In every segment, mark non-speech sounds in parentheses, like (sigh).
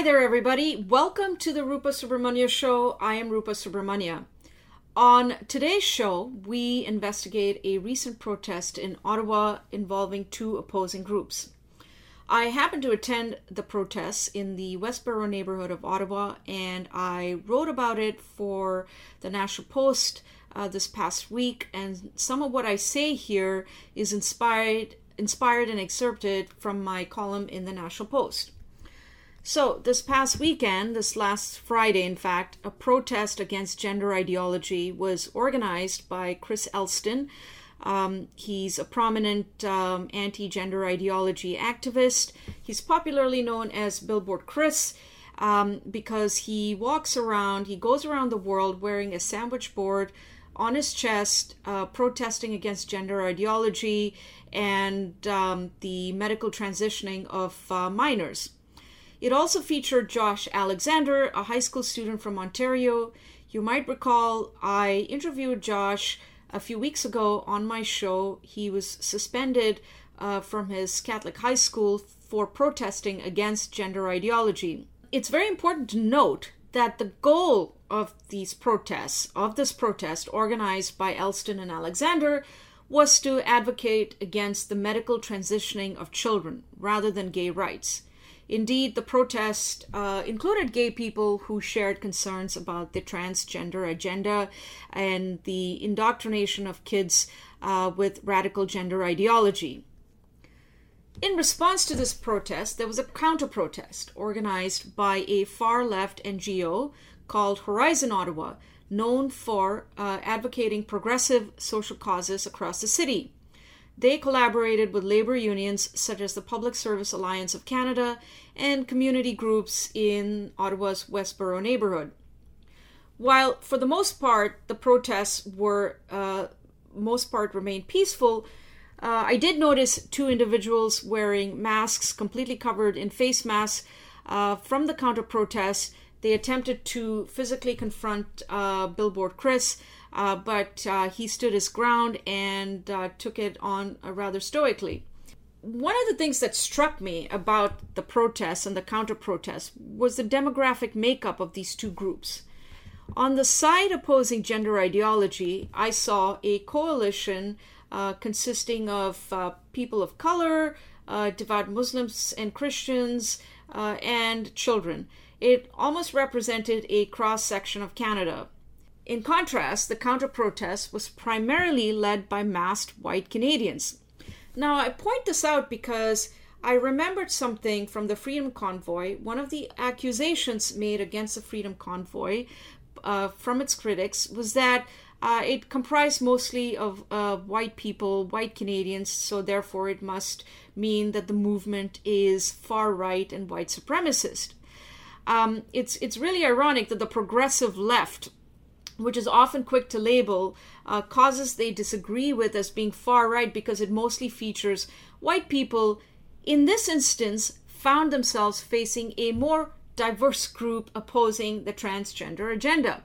Hi there, everybody. Welcome to the Rupa Subramanya Show. I am Rupa Subramanya. On today's show, we investigate a recent protest in Ottawa involving two opposing groups. I happened to attend the protests in the Westboro neighborhood of Ottawa, and I wrote about it for the National Post uh, this past week. And some of what I say here is inspired, inspired and excerpted from my column in the National Post. So, this past weekend, this last Friday, in fact, a protest against gender ideology was organized by Chris Elston. Um, he's a prominent um, anti gender ideology activist. He's popularly known as Billboard Chris um, because he walks around, he goes around the world wearing a sandwich board on his chest, uh, protesting against gender ideology and um, the medical transitioning of uh, minors. It also featured Josh Alexander, a high school student from Ontario. You might recall I interviewed Josh a few weeks ago on my show. He was suspended uh, from his Catholic high school for protesting against gender ideology. It's very important to note that the goal of these protests, of this protest organized by Elston and Alexander, was to advocate against the medical transitioning of children rather than gay rights. Indeed, the protest uh, included gay people who shared concerns about the transgender agenda and the indoctrination of kids uh, with radical gender ideology. In response to this protest, there was a counter protest organized by a far left NGO called Horizon Ottawa, known for uh, advocating progressive social causes across the city. They collaborated with labor unions such as the Public Service Alliance of Canada and community groups in Ottawa's Westboro neighborhood. While for the most part the protests were uh, most part remained peaceful, uh, I did notice two individuals wearing masks, completely covered in face masks, uh, from the counter protests. They attempted to physically confront uh, Billboard Chris, uh, but uh, he stood his ground and uh, took it on uh, rather stoically. One of the things that struck me about the protests and the counter protests was the demographic makeup of these two groups. On the side opposing gender ideology, I saw a coalition uh, consisting of uh, people of color, devout Muslims and Christians, and children. It almost represented a cross section of Canada. In contrast, the counter protest was primarily led by masked white Canadians. Now, I point this out because I remembered something from the Freedom Convoy. One of the accusations made against the Freedom Convoy uh, from its critics was that uh, it comprised mostly of uh, white people, white Canadians, so therefore it must mean that the movement is far right and white supremacist. Um, it's it's really ironic that the progressive left which is often quick to label uh, causes they disagree with as being far right because it mostly features white people, in this instance, found themselves facing a more diverse group opposing the transgender agenda.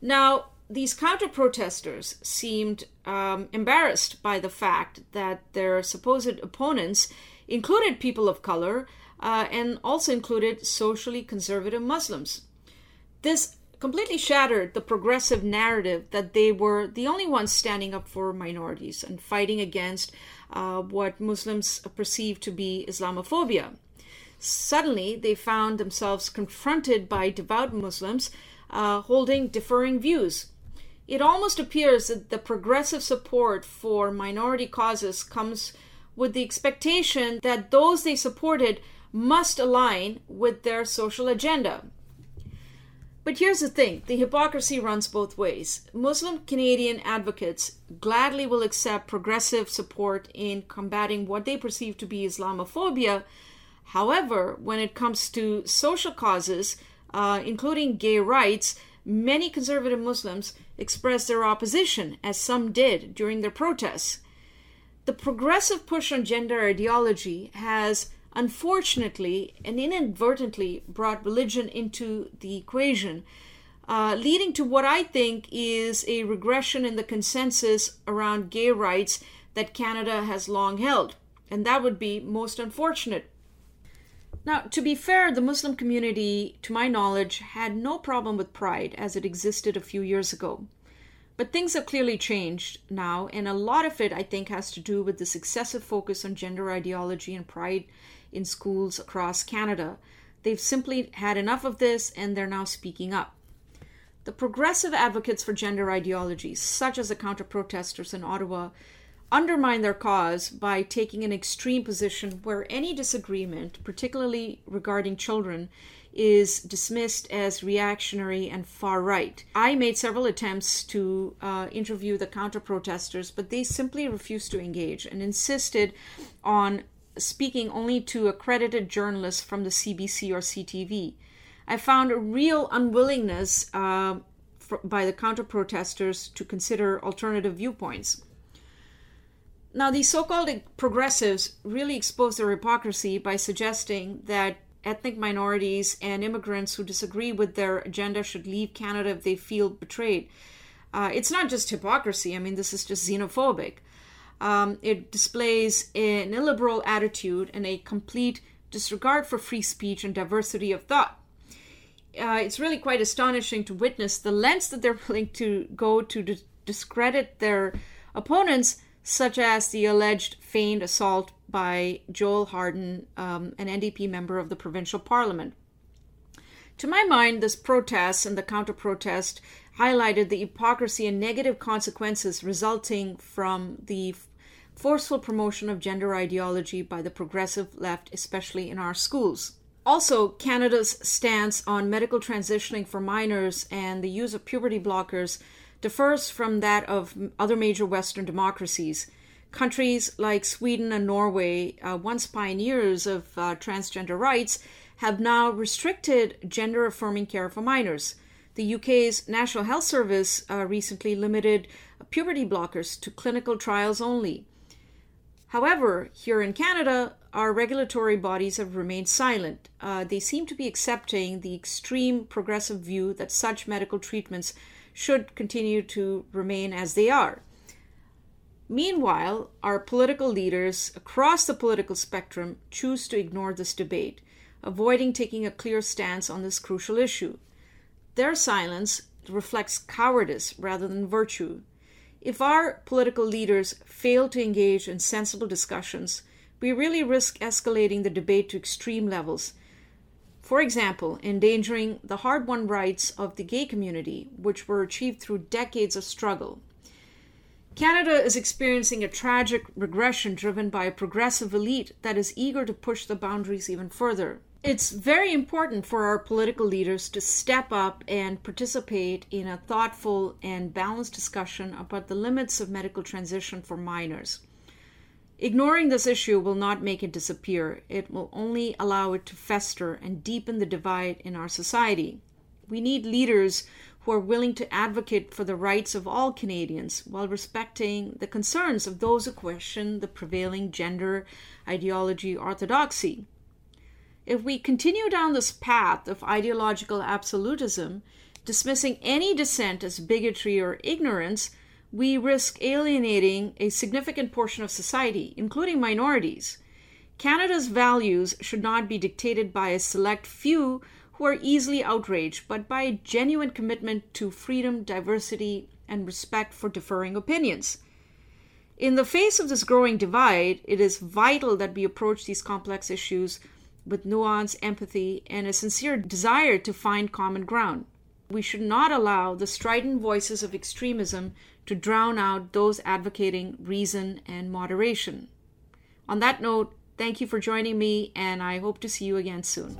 Now, these counter protesters seemed um, embarrassed by the fact that their supposed opponents included people of color uh, and also included socially conservative Muslims. This completely shattered the progressive narrative that they were the only ones standing up for minorities and fighting against uh, what Muslims perceive to be Islamophobia. Suddenly, they found themselves confronted by devout Muslims uh, holding differing views. It almost appears that the progressive support for minority causes comes with the expectation that those they supported must align with their social agenda. But here's the thing the hypocrisy runs both ways. Muslim Canadian advocates gladly will accept progressive support in combating what they perceive to be Islamophobia. However, when it comes to social causes, uh, including gay rights, many conservative Muslims express their opposition, as some did during their protests. The progressive push on gender ideology has unfortunately and inadvertently brought religion into the equation, uh, leading to what I think is a regression in the consensus around gay rights that Canada has long held. And that would be most unfortunate. Now, to be fair, the Muslim community, to my knowledge, had no problem with pride as it existed a few years ago. But things have clearly changed now, and a lot of it, I think, has to do with this excessive focus on gender ideology and pride in schools across Canada. They've simply had enough of this and they're now speaking up. The progressive advocates for gender ideologies, such as the counter protesters in Ottawa, undermine their cause by taking an extreme position where any disagreement, particularly regarding children, is dismissed as reactionary and far right. I made several attempts to uh, interview the counter protesters, but they simply refused to engage and insisted on speaking only to accredited journalists from the CBC or CTV. I found a real unwillingness uh, for, by the counter protesters to consider alternative viewpoints. Now, these so called progressives really expose their hypocrisy by suggesting that ethnic minorities and immigrants who disagree with their agenda should leave Canada if they feel betrayed. Uh, it's not just hypocrisy, I mean, this is just xenophobic. Um, it displays an illiberal attitude and a complete disregard for free speech and diversity of thought. Uh, it's really quite astonishing to witness the lengths that they're (laughs) willing to go to dis- discredit their opponents, such as the alleged feigned assault by Joel Harden, um, an NDP member of the provincial parliament. To my mind, this protest and the counter protest highlighted the hypocrisy and negative consequences resulting from the forceful promotion of gender ideology by the progressive left, especially in our schools. Also, Canada's stance on medical transitioning for minors and the use of puberty blockers differs from that of other major Western democracies. Countries like Sweden and Norway, uh, once pioneers of uh, transgender rights, have now restricted gender affirming care for minors. The UK's National Health Service uh, recently limited puberty blockers to clinical trials only. However, here in Canada, our regulatory bodies have remained silent. Uh, they seem to be accepting the extreme progressive view that such medical treatments should continue to remain as they are. Meanwhile, our political leaders across the political spectrum choose to ignore this debate, avoiding taking a clear stance on this crucial issue. Their silence reflects cowardice rather than virtue. If our political leaders fail to engage in sensible discussions, we really risk escalating the debate to extreme levels. For example, endangering the hard won rights of the gay community, which were achieved through decades of struggle. Canada is experiencing a tragic regression driven by a progressive elite that is eager to push the boundaries even further. It's very important for our political leaders to step up and participate in a thoughtful and balanced discussion about the limits of medical transition for minors. Ignoring this issue will not make it disappear, it will only allow it to fester and deepen the divide in our society. We need leaders who are willing to advocate for the rights of all Canadians while respecting the concerns of those who question the prevailing gender ideology orthodoxy. If we continue down this path of ideological absolutism, dismissing any dissent as bigotry or ignorance, we risk alienating a significant portion of society, including minorities. Canada's values should not be dictated by a select few who are easily outraged, but by a genuine commitment to freedom, diversity, and respect for differing opinions. In the face of this growing divide, it is vital that we approach these complex issues with nuance, empathy, and a sincere desire to find common ground. We should not allow the strident voices of extremism to drown out those advocating reason and moderation. On that note, thank you for joining me, and I hope to see you again soon.